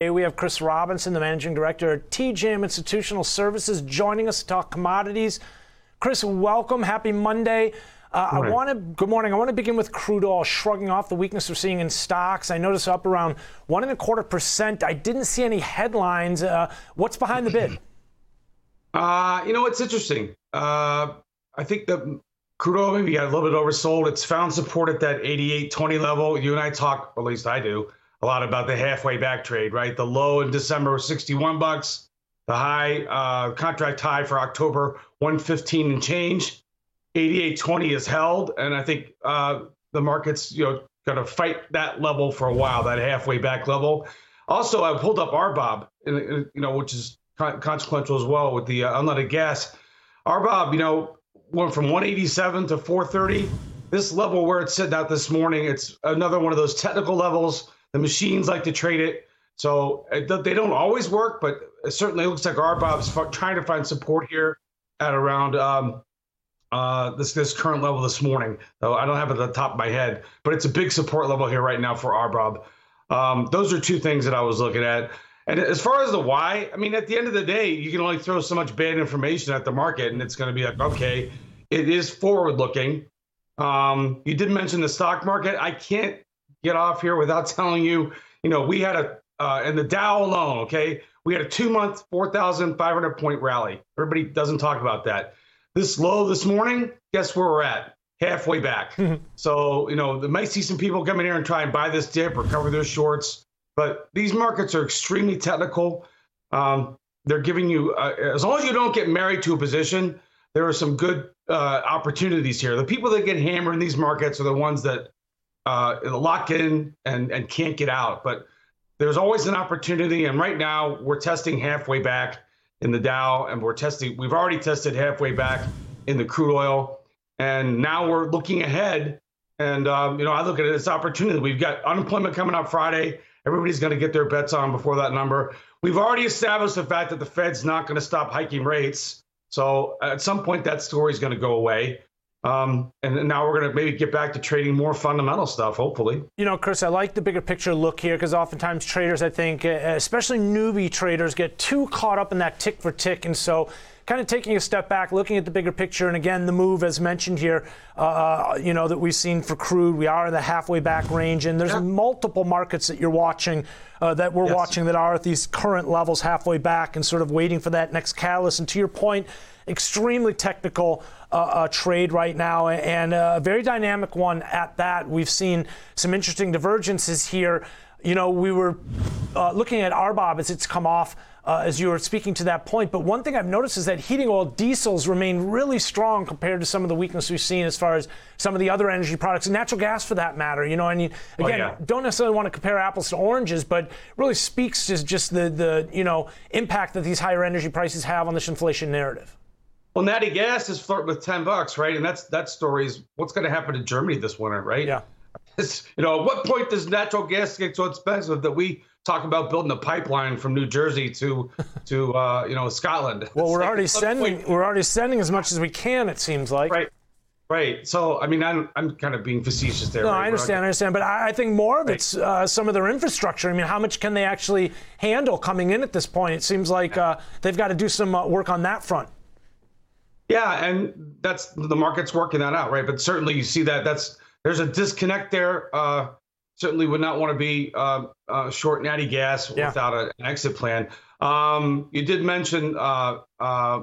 We have Chris Robinson, the managing director at TJM Institutional Services, joining us to talk commodities. Chris, welcome. Happy Monday. Uh, I want to. Good morning. I want to begin with crude oil, shrugging off the weakness we're seeing in stocks. I noticed up around one and a quarter percent. I didn't see any headlines. Uh, what's behind the bid? Uh, you know, it's interesting. Uh, I think the crude oil maybe got a little bit oversold. It's found support at that 88.20 level. You and I talk, at least I do, a lot about the halfway back trade, right? The low in December was 61 bucks. The high uh, contract high for October 115 and change. 88.20 is held, and I think uh, the market's you know going to fight that level for a while, that halfway back level. Also, I pulled up RBOB, you know, which is consequential as well with the uh, unleaded gas. RBOB, you know, went from 187 to 430. This level where it's sitting out this morning, it's another one of those technical levels. The machines like to trade it. So they don't always work, but it certainly looks like RBOB's trying to find support here at around um, uh, this this current level this morning. Though I don't have it at the top of my head, but it's a big support level here right now for RBOB. Um, those are two things that I was looking at. And as far as the why, I mean, at the end of the day, you can only throw so much bad information at the market, and it's going to be like, okay, it is forward looking. Um, you did mention the stock market. I can't get off here without telling you, you know, we had a, uh, in the Dow alone, okay, we had a two month, 4,500 point rally. Everybody doesn't talk about that. This low this morning, guess where we're at? Halfway back. so, you know, they might see some people come in here and try and buy this dip or cover their shorts. But these markets are extremely technical. Um, they're giving you, uh, as long as you don't get married to a position, there are some good uh, opportunities here. The people that get hammered in these markets are the ones that uh, lock in and, and can't get out. But there's always an opportunity. And right now, we're testing halfway back in the Dow, and we're testing, we've already tested halfway back in the crude oil. And now we're looking ahead. And, um, you know, I look at it as opportunity. We've got unemployment coming up Friday. Everybody's going to get their bets on before that number. We've already established the fact that the Fed's not going to stop hiking rates. So at some point, that story is going to go away. Um, and now we're going to maybe get back to trading more fundamental stuff, hopefully. You know, Chris, I like the bigger picture look here because oftentimes traders, I think, especially newbie traders, get too caught up in that tick for tick. And so kind of taking a step back, looking at the bigger picture, and again, the move as mentioned here, uh, you know, that we've seen for crude, we are in the halfway back range, and there's yeah. multiple markets that you're watching, uh, that we're yes. watching that are at these current levels halfway back and sort of waiting for that next catalyst. And to your point, extremely technical uh, uh, trade right now and a very dynamic one at that. We've seen some interesting divergences here. You know, we were uh, looking at RBOB as it's come off uh, as you were speaking to that point. But one thing I've noticed is that heating oil diesels remain really strong compared to some of the weakness we've seen as far as some of the other energy products, and natural gas for that matter. You know, and you, oh, again, oh, yeah. don't necessarily want to compare apples to oranges, but really speaks to just the the you know impact that these higher energy prices have on this inflation narrative. Well, natty gas is flirting with ten bucks, right? And that's that story is what's going to happen to Germany this winter, right? Yeah. It's, you know, at what point does natural gas get so expensive that we talk about building a pipeline from New Jersey to to uh, you know Scotland. Well, we're like already sending point, we're already sending as much as we can. It seems like. Right. Right. So, I mean, I'm, I'm kind of being facetious there. No, right? I understand. I understand. But I think more of it's uh, some of their infrastructure. I mean, how much can they actually handle coming in at this point? It seems like uh, they've got to do some uh, work on that front. Yeah, and that's the market's working that out, right? But certainly you see that that's there's a disconnect there. Uh, certainly would not want to be uh, uh, short natty gas yeah. without a, an exit plan. Um, you did mention uh, uh,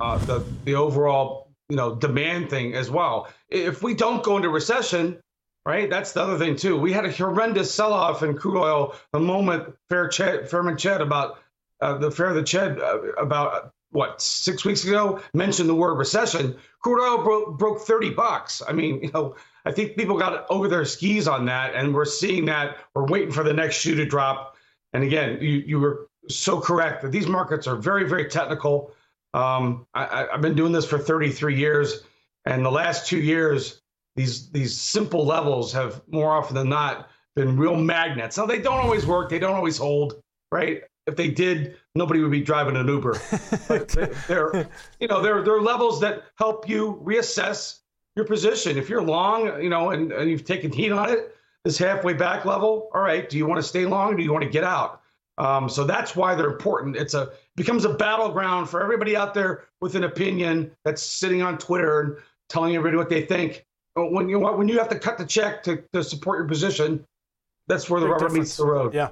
uh, the the overall you know demand thing as well. If we don't go into recession, right? That's the other thing too. We had a horrendous sell-off in crude oil the moment Fair Ched, Fairman Ched about uh, the Fair the Ched about what six weeks ago mentioned the word recession. Crude oil broke broke thirty bucks. I mean, you know I think people got over their skis on that, and we're seeing that. We're waiting for the next shoe to drop. And again, you you were so correct that these markets are very very technical. Um, I, I've been doing this for 33 years, and the last two years, these these simple levels have more often than not been real magnets. Now they don't always work. They don't always hold. Right? If they did, nobody would be driving an Uber. But they're, you know, they're, they're levels that help you reassess your position. If you're long, you know, and, and you've taken heat on it, this halfway back level, all right, do you want to stay long do you want to get out? Um, so that's why they're important. It's a becomes a battleground for everybody out there with an opinion that's sitting on Twitter and telling everybody what they think. When you when you have to cut the check to, to support your position, that's where the Big rubber difference. meets the road. Yeah.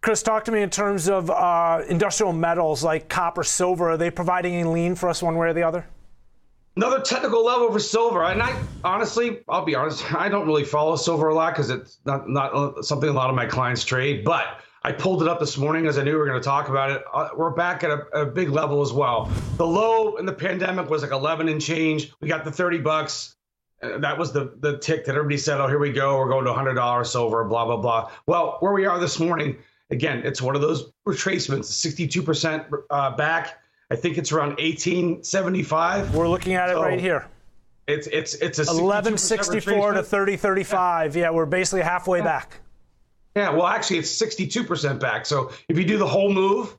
Chris, talk to me in terms of uh, industrial metals like copper, silver. Are they providing any lean for us one way or the other? Another technical level for silver, and I honestly, I'll be honest, I don't really follow silver a lot because it's not not something a lot of my clients trade. But I pulled it up this morning as I knew we were going to talk about it. Uh, we're back at a, a, big level as well. The low in the pandemic was like 11 and change. We got the 30 bucks. Uh, that was the the tick that everybody said, "Oh, here we go. We're going to 100 dollars silver." Blah blah blah. Well, where we are this morning, again, it's one of those retracements. 62 percent uh, back. I think it's around 1875. We're looking at it so right here. It's it's it's a 1164 to 3035. Yeah. yeah, we're basically halfway yeah. back. Yeah, well, actually, it's 62% back. So if you do the whole move,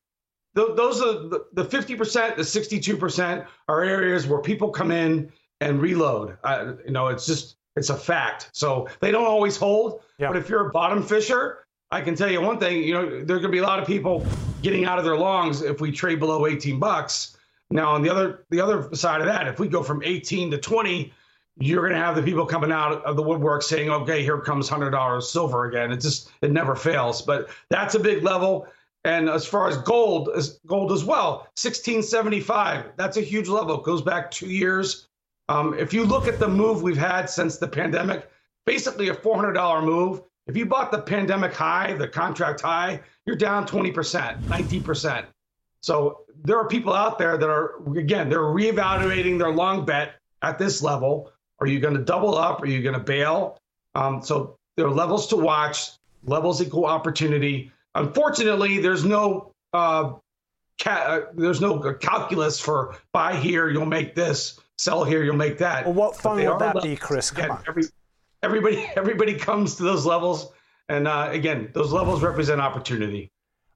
those are the, the 50%, the 62% are areas where people come in and reload. Uh, you know, it's just, it's a fact. So they don't always hold. Yeah. But if you're a bottom fisher, I can tell you one thing, you know, there's going to be a lot of people getting out of their longs if we trade below 18 bucks. Now, on the other the other side of that, if we go from 18 to 20, you're going to have the people coming out of the woodwork saying, okay, here comes $100 silver again. It just, it never fails. But that's a big level. And as far as gold, as gold as well, 1675, that's a huge level. It goes back two years. Um, if you look at the move we've had since the pandemic, basically a $400 move. If you bought the pandemic high, the contract high, you're down 20%, 19%. So there are people out there that are, again, they're reevaluating their long bet at this level are you going to double up? Are you going to bail? Um, so there are levels to watch. Levels equal opportunity. Unfortunately, there's no uh, ca- uh, there's no calculus for buy here, you'll make this. Sell here, you'll make that. Well, what fun would that be, Chris? Come on. Every, everybody, everybody comes to those levels, and uh, again, those levels represent opportunity.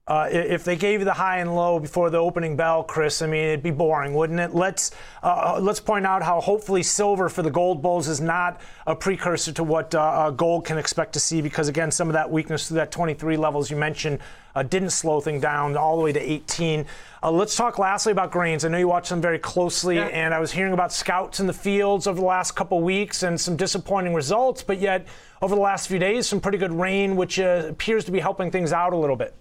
Uh, if they gave you the high and low before the opening bell, Chris, I mean it'd be boring, wouldn't it? Let's uh, uh, let's point out how hopefully silver for the gold bulls is not a precursor to what uh, uh gold can expect to see, because again, some of that weakness through that 23 levels you mentioned uh, didn't slow things down all the way to 18. let's talk lastly about grains. I know you watch them very closely, yeah. and I was hearing about scouts in the fields over the last couple weeks and some disappointing results, but yet over the last few days, some pretty good rain, which appears to be helping things out a little bit.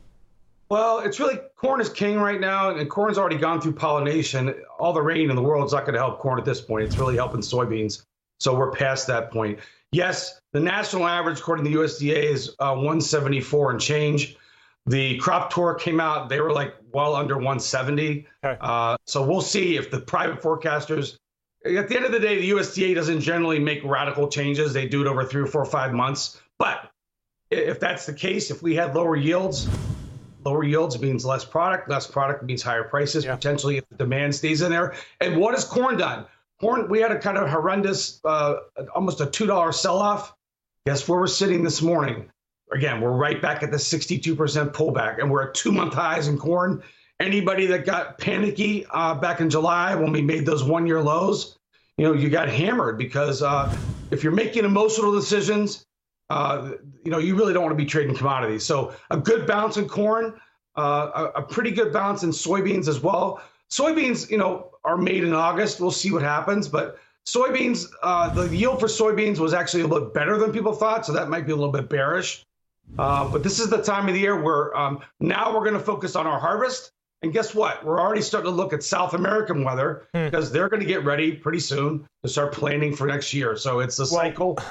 Well, it's really corn is king right now, and corn's already gone through pollination. All the rain in the world is not going to help corn at this point. It's really helping soybeans. So we're past that point. Yes, the national average, according to the USDA, is uh, 174 and change. The crop tour came out; they were like well under 170. Okay. Uh, so we'll see if the private forecasters. At the end of the day, the USDA doesn't generally make radical changes. They do it over three or four or five months. But if that's the case, if we had lower yields, Lower yields means less product. Less product means higher prices, yeah. potentially if the demand stays in there. And what has corn done? Corn, we had a kind of horrendous, uh, almost a $2 sell off. Guess where we're sitting this morning? Again, we're right back at the 62% pullback, and we're at two month highs in corn. Anybody that got panicky uh, back in July when we made those one year lows, you know, you got hammered because uh, if you're making emotional decisions, uh, you know, you really don't want to be trading commodities. So a good bounce in corn, uh, a, a, pretty good bounce in soybeans as well. Soybeans, you know, are made in August. We'll see what happens, but soybeans, uh, the yield for soybeans was actually a little bit better than people thought, so that might be a little bit bearish. Uh, but this is the time of the year where um, now we're going to focus on our harvest. And guess what? We're already starting to look at South American weather hmm. because they're going to get ready pretty soon to start planning for next year. So it's a cycle.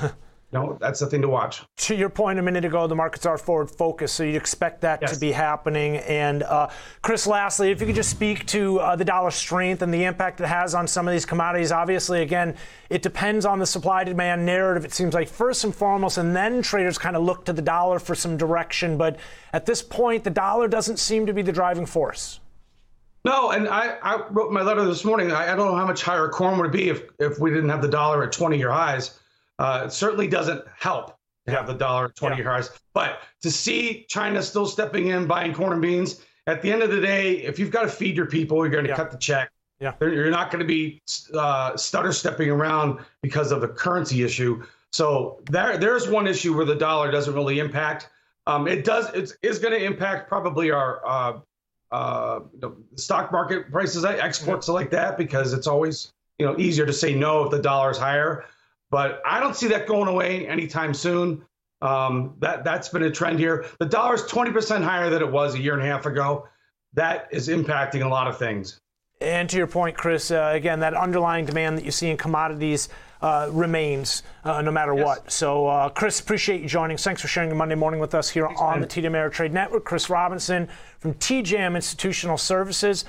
no, that's the thing to watch. To your point a minute ago, the markets are forward focused, so you'd expect that yes. to be happening. And uh, Chris, lastly, if you could just speak to uh, the dollar strength and the impact it has on some of these commodities. Obviously, again, it depends on the supply demand narrative. It seems like first and foremost, and then traders kind of look to the dollar for some direction. But at this point, the dollar doesn't seem to be the driving force. No, and I, I wrote my letter this morning. I, I don't know how much higher corn would be if, if we didn't have the dollar at 20 year highs. Uh, it certainly doesn't help to have the dollar at 20 yeah. highs. But to see China still stepping in, buying corn and beans, at the end of the day, if you've got to feed your people, you're going to yeah. cut the check. Yeah. You're not going to be uh, stutter stepping around because of the currency issue. So there, there's one issue where the dollar doesn't really impact. Um, it does. It's is going to impact probably our uh, uh, stock market prices, exports like that, because it's always you know easier to say no if the dollar is higher. But I don't see that going away anytime soon. Um, that that's been a trend here. The dollar is 20% higher than it was a year and a half ago. That is impacting a lot of things. And to your point, Chris, uh, again, that underlying demand that you see in commodities uh, remains uh, no matter yes. what. So, uh, Chris, appreciate you joining. Thanks for sharing your Monday morning with us here Thanks, on man. the TD Ameritrade Network. Chris Robinson from TJM Institutional Services.